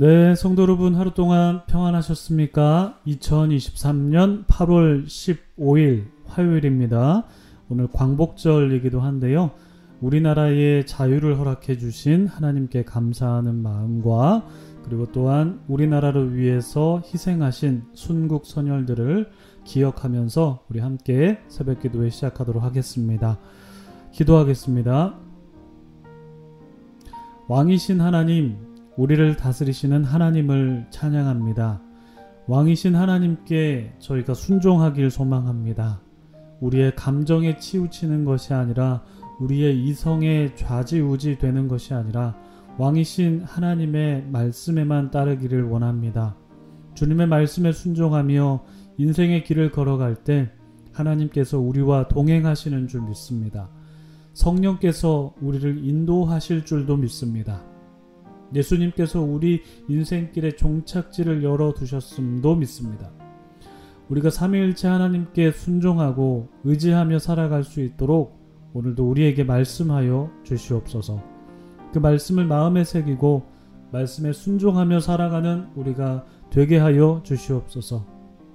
네, 성도 여러분 하루 동안 평안하셨습니까? 2023년 8월 15일 화요일입니다. 오늘 광복절이기도 한데요. 우리나라의 자유를 허락해 주신 하나님께 감사하는 마음과 그리고 또한 우리나라를 위해서 희생하신 순국 선열들을 기억하면서 우리 함께 새벽 기도회 시작하도록 하겠습니다. 기도하겠습니다. 왕이신 하나님, 우리를 다스리시는 하나님을 찬양합니다. 왕이신 하나님께 저희가 순종하길 소망합니다. 우리의 감정에 치우치는 것이 아니라 우리의 이성에 좌지우지 되는 것이 아니라 왕이신 하나님의 말씀에만 따르기를 원합니다. 주님의 말씀에 순종하며 인생의 길을 걸어갈 때 하나님께서 우리와 동행하시는 줄 믿습니다. 성령께서 우리를 인도하실 줄도 믿습니다. 예수님께서 우리 인생길의 종착지를 열어 두셨음도 믿습니다. 우리가 삼위일체 하나님께 순종하고 의지하며 살아갈 수 있도록 오늘도 우리에게 말씀하여 주시옵소서. 그 말씀을 마음에 새기고 말씀에 순종하며 살아가는 우리가 되게 하여 주시옵소서.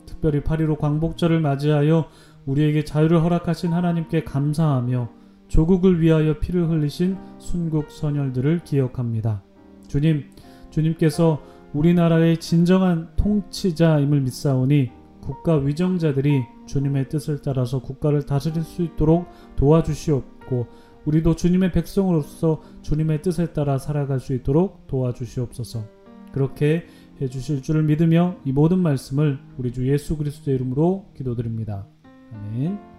특별히 8.15 광복절을 맞이하여 우리에게 자유를 허락하신 하나님께 감사하며 조국을 위하여 피를 흘리신 순국 선열들을 기억합니다. 주님, 주님께서 우리나라의 진정한 통치자임을 믿사오니 국가 위정자들이 주님의 뜻을 따라서 국가를 다스릴 수 있도록 도와주시옵고 우리도 주님의 백성으로서 주님의 뜻에 따라 살아갈 수 있도록 도와주시옵소서. 그렇게 해 주실 줄을 믿으며 이 모든 말씀을 우리 주 예수 그리스도의 이름으로 기도드립니다. 아멘.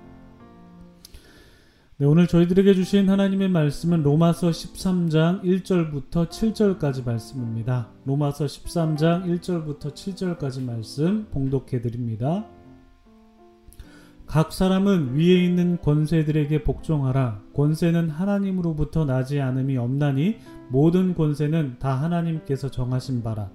네, 오늘 저희들에게 주신 하나님의 말씀은 로마서 13장 1절부터 7절까지 말씀입니다. 로마서 13장 1절부터 7절까지 말씀 봉독해 드립니다. 각 사람은 위에 있는 권세들에게 복종하라. 권세는 하나님으로부터 나지 않음이 없나니 모든 권세는 다 하나님께서 정하신 바라.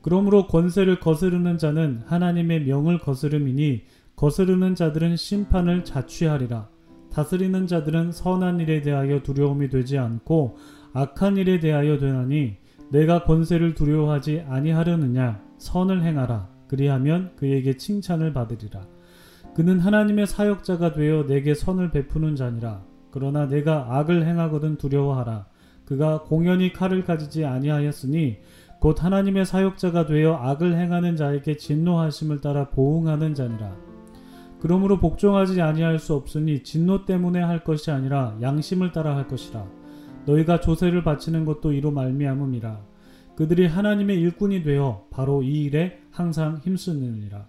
그러므로 권세를 거스르는 자는 하나님의 명을 거스름이니 거스르는 자들은 심판을 자취하리라. 다스리는 자들은 선한 일에 대하여 두려움이 되지 않고 악한 일에 대하여 되나니 내가 권세를 두려워하지 아니하려느냐? 선을 행하라. 그리하면 그에게 칭찬을 받으리라. 그는 하나님의 사역자가 되어 내게 선을 베푸는 자니라. 그러나 내가 악을 행하거든 두려워하라. 그가 공연히 칼을 가지지 아니하였으니 곧 하나님의 사역자가 되어 악을 행하는 자에게 진노하심을 따라 보응하는 자니라 그러므로 복종하지 아니할 수 없으니 진노 때문에 할 것이 아니라 양심을 따라 할 것이라. 너희가 조세를 바치는 것도 이로 말미암음이라. 그들이 하나님의 일꾼이 되어 바로 이 일에 항상 힘쓰느니라.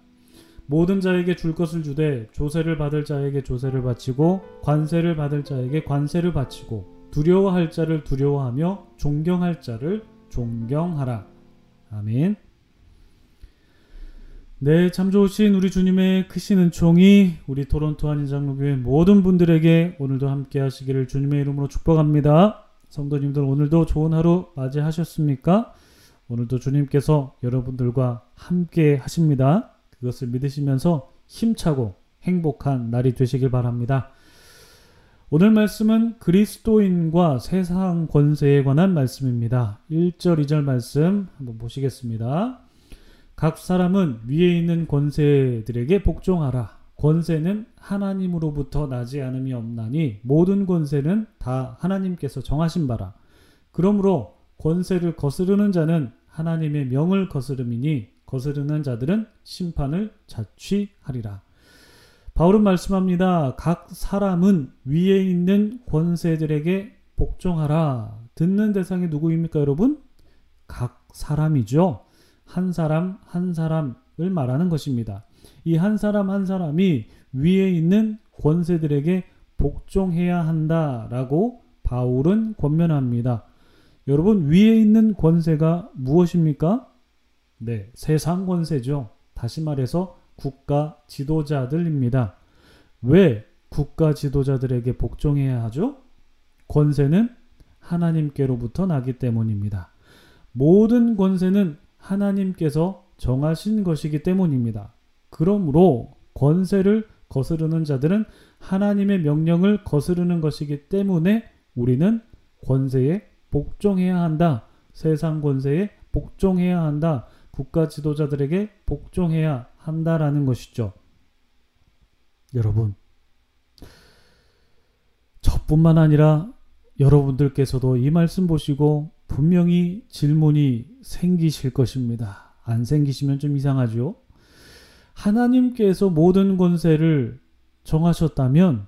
모든 자에게 줄 것을 주되 조세를 받을 자에게 조세를 바치고 관세를 받을 자에게 관세를 바치고 두려워할 자를 두려워하며 존경할 자를 존경하라. 아멘. 네, 참 좋으신 우리 주님의 크신 은총이 우리 토론토 한인장로교회 모든 분들에게 오늘도 함께 하시기를 주님의 이름으로 축복합니다. 성도님들 오늘도 좋은 하루 맞이하셨습니까? 오늘도 주님께서 여러분들과 함께 하십니다. 그것을 믿으시면서 힘차고 행복한 날이 되시길 바랍니다. 오늘 말씀은 그리스도인과 세상 권세에 관한 말씀입니다. 1절, 2절 말씀 한번 보시겠습니다. 각 사람은 위에 있는 권세들에게 복종하라. 권세는 하나님으로부터 나지 않음이 없나니 모든 권세는 다 하나님께서 정하신 바라. 그러므로 권세를 거스르는 자는 하나님의 명을 거스름이니 거스르는 자들은 심판을 자취하리라. 바울은 말씀합니다. 각 사람은 위에 있는 권세들에게 복종하라. 듣는 대상이 누구입니까, 여러분? 각 사람이죠. 한 사람 한 사람을 말하는 것입니다. 이 한 사람 한 사람이 위에 있는 권세들에게 복종해야 한다라고 바울은 권면합니다. 여러분 위에 있는 권세가 무엇입니까? 네, 세상 권세죠. 다시 말해서 국가 지도자들입니다. 왜 국가 지도자들에게 복종해야 하죠? 권세는 하나님께로부터 나기 때문입니다. 모든 권세는 하나님께서 정하신 것이기 때문입니다. 그러므로 권세를 거스르는 자들은 하나님의 명령을 거스르는 것이기 때문에 우리는 권세에 복종해야 한다. 세상 권세에 복종해야 한다. 국가 지도자들에게 복종해야 한다라는 것이죠. 여러분, 저뿐만 아니라 여러분들께서도 이 말씀 보시고 분명히 질문이 생기실 것입니다. 안 생기시면 좀 이상하죠? 하나님께서 모든 권세를 정하셨다면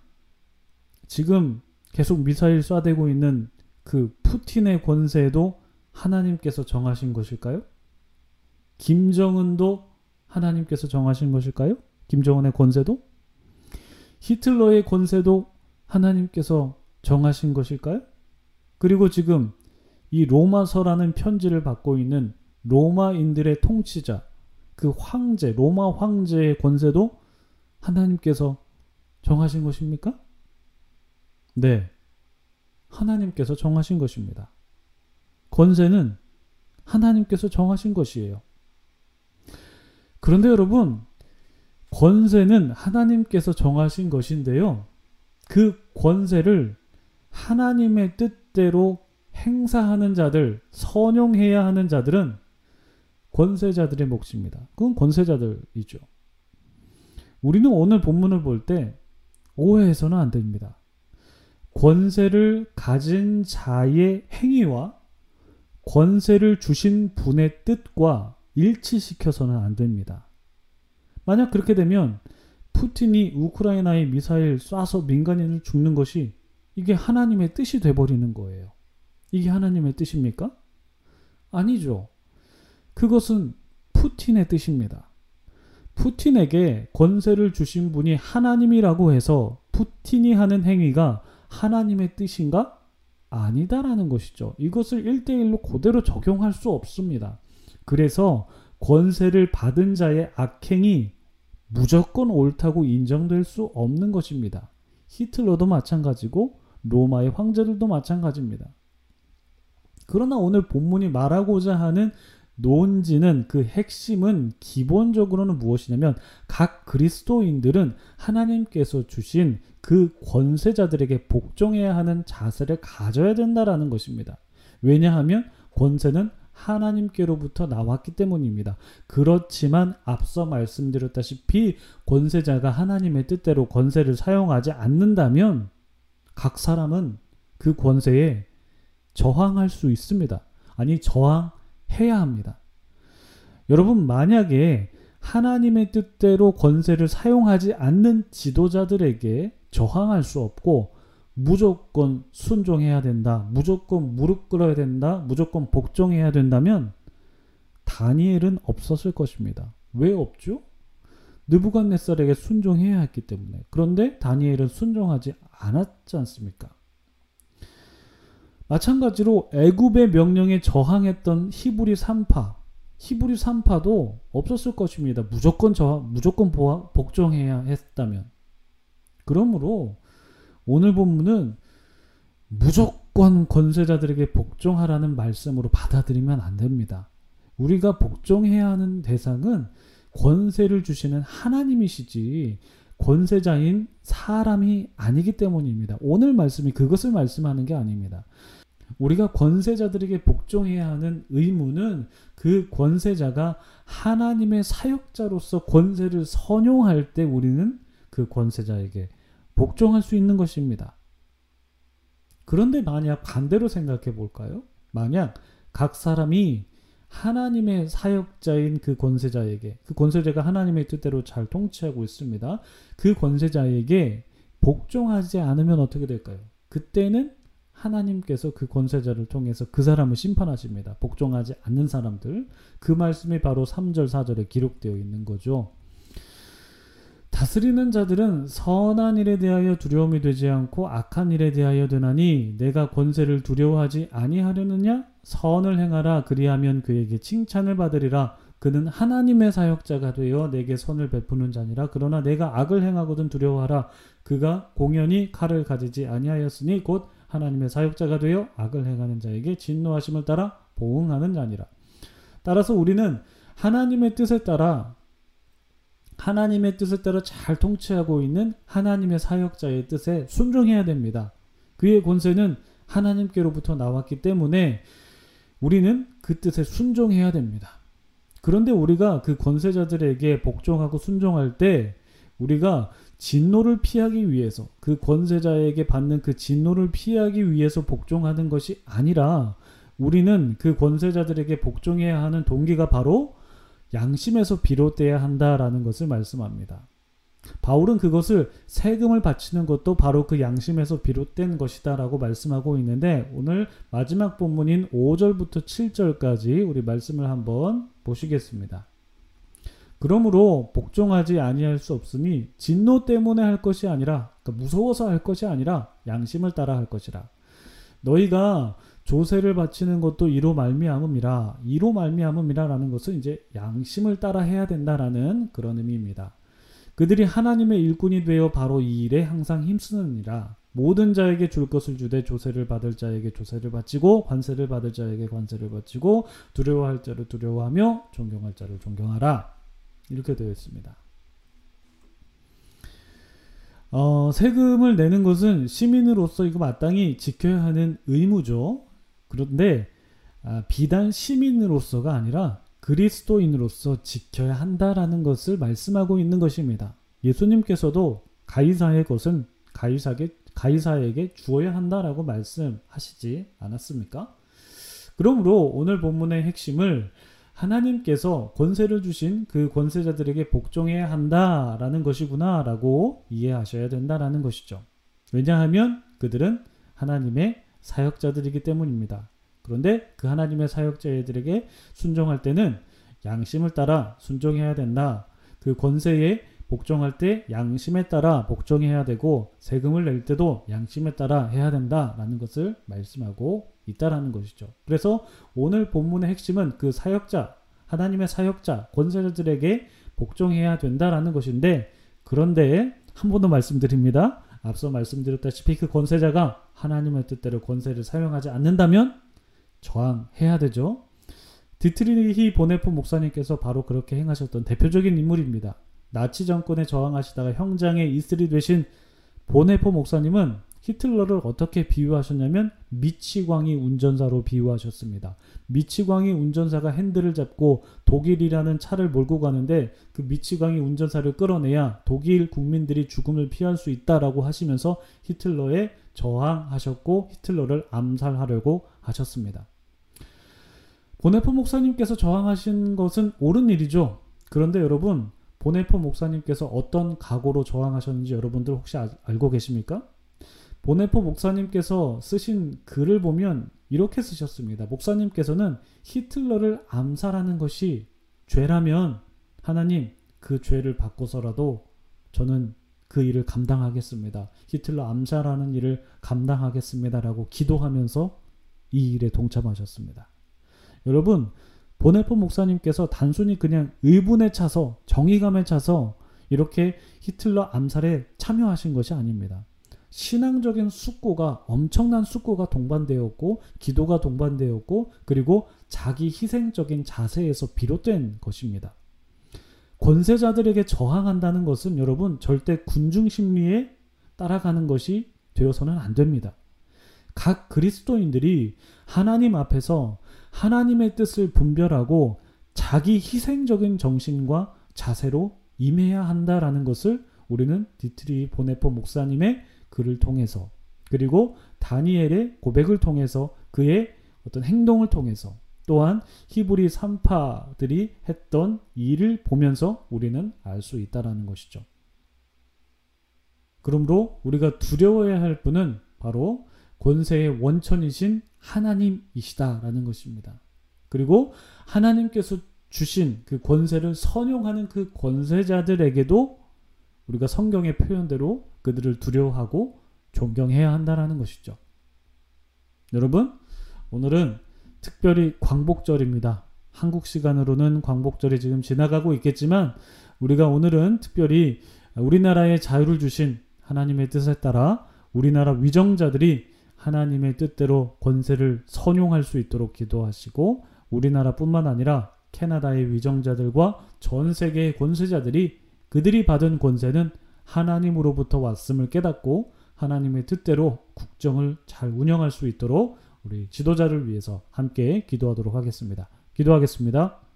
지금 계속 미사일 쏴대고 있는 그 푸틴의 권세도 하나님께서 정하신 것일까요? 김정은도 하나님께서 정하신 것일까요? 김정은의 권세도? 히틀러의 권세도 하나님께서 정하신 것일까요? 그리고 지금 이 로마서라는 편지를 받고 있는 로마인들의 통치자, 그 황제, 로마 황제의 권세도 하나님께서 정하신 것입니까? 네. 하나님께서 정하신 것입니다. 권세는 하나님께서 정하신 것이에요. 그런데 여러분, 권세는 하나님께서 정하신 것인데요. 그 권세를 하나님의 뜻대로 행사하는 자들, 선용해야 하는 자들은 권세자들의 몫입니다. 그건 권세자들이죠. 우리는 오늘 본문을 볼 때 오해해서는 안 됩니다. 권세를 가진 자의 행위와 권세를 주신 분의 뜻과 일치시켜서는 안 됩니다. 만약 그렇게 되면 푸틴이 우크라이나에 미사일 쏴서 민간인을 죽는 것이 이게 하나님의 뜻이 돼버리는 거예요. 이게 하나님의 뜻입니까? 아니죠. 그것은 푸틴의 뜻입니다. 푸틴에게 권세를 주신 분이 하나님이라고 해서 푸틴이 하는 행위가 하나님의 뜻인가? 아니다라는 것이죠. 이것을 1대1로 그대로 적용할 수 없습니다. 그래서 권세를 받은 자의 악행이 무조건 옳다고 인정될 수 없는 것입니다. 히틀러도 마찬가지고 로마의 황제들도 마찬가지입니다. 그러나 오늘 본문이 말하고자 하는 논지는 그 핵심은 기본적으로는 무엇이냐면 각 그리스도인들은 하나님께서 주신 그 권세자들에게 복종해야 하는 자세를 가져야 된다라는 것입니다. 왜냐하면 권세는 하나님께로부터 나왔기 때문입니다. 그렇지만 앞서 말씀드렸다시피 권세자가 하나님의 뜻대로 권세를 사용하지 않는다면 각 사람은 그 권세에 저항할 수 있습니다. 아니, 저항해야 합니다. 여러분, 만약에 하나님의 뜻대로 권세를 사용하지 않는 지도자들에게 저항할 수 없고 무조건 순종해야 된다. 무조건 무릎 꿇어야 된다. 무조건 복종해야 된다면 다니엘은 없었을 것입니다. 왜 없죠? 느부갓네살에게 순종해야 했기 때문에. 그런데 다니엘은 순종하지 않았지 않습니까? 마찬가지로 애굽의 명령에 저항했던 히브리 3파, 히브리 3파도 없었을 것입니다. 무조건 저 무조건 보아, 복종해야 했다면. 그러므로 오늘 본문은 무조건 권세자들에게 복종하라는 말씀으로 받아들이면 안 됩니다. 우리가 복종해야 하는 대상은 권세를 주시는 하나님이시지 권세자인 사람이 아니기 때문입니다. 오늘 말씀이 그것을 말씀하는 게 아닙니다. 우리가 권세자들에게 복종해야 하는 의무는 그 권세자가 하나님의 사역자로서 권세를 선용할 때 우리는 그 권세자에게 복종할 수 있는 것입니다. 그런데 만약 반대로 생각해 볼까요? 만약 각 사람이 하나님의 사역자인 그 권세자에게 그 권세자가 하나님의 뜻대로 잘 통치하고 있습니다. 그 권세자에게 복종하지 않으면 어떻게 될까요? 그때는 하나님께서 그 권세자를 통해서 그 사람을 심판하십니다. 복종하지 않는 사람들. 그 말씀이 바로 3절, 4절에 기록되어 있는 거죠. 다스리는 자들은 선한 일에 대하여 두려움이 되지 않고 악한 일에 대하여 되나니 내가 권세를 두려워하지 아니하려느냐 선을 행하라 그리하면 그에게 칭찬을 받으리라 그는 하나님의 사역자가 되어 내게 선을 베푸는 자니라 그러나 내가 악을 행하거든 두려워하라 그가 공연히 칼을 가지지 아니하였으니 곧 하나님의 사역자가 되어 악을 행하는 자에게 진노하심을 따라 보응하는 자니라 따라서 우리는 하나님의 뜻에 따라 하나님의 뜻을 따라 잘 통치하고 있는 하나님의 사역자의 뜻에 순종해야 됩니다. 그의 권세는 하나님께로부터 나왔기 때문에 우리는 그 뜻에 순종해야 됩니다. 그런데 우리가 그 권세자들에게 복종하고 순종할 때 우리가 진노를 피하기 위해서 그 권세자에게 받는 그 진노를 피하기 위해서 복종하는 것이 아니라 우리는 그 권세자들에게 복종해야 하는 동기가 바로 양심에서 비롯돼야 한다라는 것을 말씀합니다. 바울은 그것을 세금을 바치는 것도 바로 그 양심에서 비롯된 것이다라고 말씀하고 있는데 오늘 마지막 본문인 5절부터 7절까지 우리 말씀을 한번 보시겠습니다. 그러므로 복종하지 아니할 수 없으니 진노 때문에 할 것이 아니라 그러니까 무서워서 할 것이 아니라 양심을 따라 할 것이라. 너희가 조세를 바치는 것도 이로 말미암음이라 이로 말미암음이라라는 것은 이제 양심을 따라 해야 된다라는 그런 의미입니다. 그들이 하나님의 일꾼이 되어 바로 이 일에 항상 힘쓰느니라. 모든 자에게 줄 것을 주되 조세를 받을 자에게 조세를 바치고 관세를 받을 자에게 관세를 바치고 두려워할 자를 두려워하며 존경할 자를 존경하라. 이렇게 되어 있습니다. 어, 세금을 내는 것은 시민으로서 이거 마땅히 지켜야 하는 의무죠. 그런데 아, 비단 시민으로서가 아니라 그리스도인으로서 지켜야 한다라는 것을 말씀하고 있는 것입니다. 예수님께서도 가이사의 것은 가이사에게, 가이사에게 주어야 한다라고 말씀하시지 않았습니까? 그러므로 오늘 본문의 핵심을 하나님께서 권세를 주신 그 권세자들에게 복종해야 한다라는 것이구나라고 이해하셔야 된다라는 것이죠. 왜냐하면 그들은 하나님의 사역자들이기 때문입니다. 그런데 그 하나님의 사역자들에게 순종할 때는 양심을 따라 순종해야 된다. 그 권세에 복종할 때 양심에 따라 복종해야 되고 세금을 낼 때도 양심에 따라 해야 된다라는 것을 말씀하고 있다라는 것이죠. 그래서 오늘 본문의 핵심은 그 사역자, 하나님의 사역자, 권세자들에게 복종해야 된다라는 것인데 그런데 한 번 더 말씀드립니다. 앞서 말씀드렸다시피 그 권세자가 하나님의 뜻대로 권세를 사용하지 않는다면 저항해야 되죠. 디트리히 보네포 목사님께서 바로 그렇게 행하셨던 대표적인 인물입니다. 나치 정권에 저항하시다가 형장의 이슬이 되신 보네포 목사님은 히틀러를 어떻게 비유하셨냐면 미치광이 운전사로 비유하셨습니다. 미치광이 운전사가 핸들을 잡고 독일이라는 차를 몰고 가는데 그 미치광이 운전사를 끌어내야 독일 국민들이 죽음을 피할 수 있다라고 하시면서 히틀러에 저항하셨고 히틀러를 암살하려고 하셨습니다. 보네포 목사님께서 저항하신 것은 옳은 일이죠. 그런데 여러분, 보네포 목사님께서 어떤 각오로 저항하셨는지 여러분들 혹시 아, 알고 계십니까? 보네포 목사님께서 쓰신 글을 보면 이렇게 쓰셨습니다. 목사님께서는 히틀러를 암살하는 것이 죄라면 하나님 그 죄를 바꿔서라도 저는 그 일을 감당하겠습니다. 히틀러 암살하는 일을 감당하겠습니다라고 기도하면서 이 일에 동참하셨습니다. 여러분, 보네포 목사님께서 단순히 그냥 의분에 차서 정의감에 차서 이렇게 히틀러 암살에 참여하신 것이 아닙니다. 신앙적인 숙고가 엄청난 숙고가 동반되었고 기도가 동반되었고 그리고 자기 희생적인 자세에서 비롯된 것입니다. 권세자들에게 저항한다는 것은 여러분 절대 군중 심리에 따라가는 것이 되어서는 안 됩니다. 각 그리스도인들이 하나님 앞에서 하나님의 뜻을 분별하고 자기 희생적인 정신과 자세로 임해야 한다라는 것을 우리는 디트리히 본회퍼 목사님의 글을 통해서 그리고 다니엘의 고백을 통해서 그의 어떤 행동을 통해서 또한 히브리 산파들이 했던 일을 보면서 우리는 알 수 있다라는 것이죠. 그러므로 우리가 두려워해야 할 분은 바로 권세의 원천이신 하나님이시다라는 것입니다. 그리고 하나님께서 주신 그 권세를 선용하는 그 권세자들에게도 우리가 성경의 표현대로 그들을 두려워하고 존경해야 한다라는 것이죠. 여러분, 오늘은 특별히 광복절입니다. 한국 시간으로는 광복절이 지금 지나가고 있겠지만 우리가 오늘은 특별히 우리나라에 자유를 주신 하나님의 뜻에 따라 우리나라 위정자들이 하나님의 뜻대로 권세를 선용할 수 있도록 기도하시고 우리나라뿐만 아니라 캐나다의 위정자들과 전 세계의 권세자들이 그들이 받은 권세는 하나님으로부터 왔음을 깨닫고 하나님의 뜻대로 국정을 잘 운영할 수 있도록 우리 지도자를 위해서 함께 기도하도록 하겠습니다. 기도하겠습니다.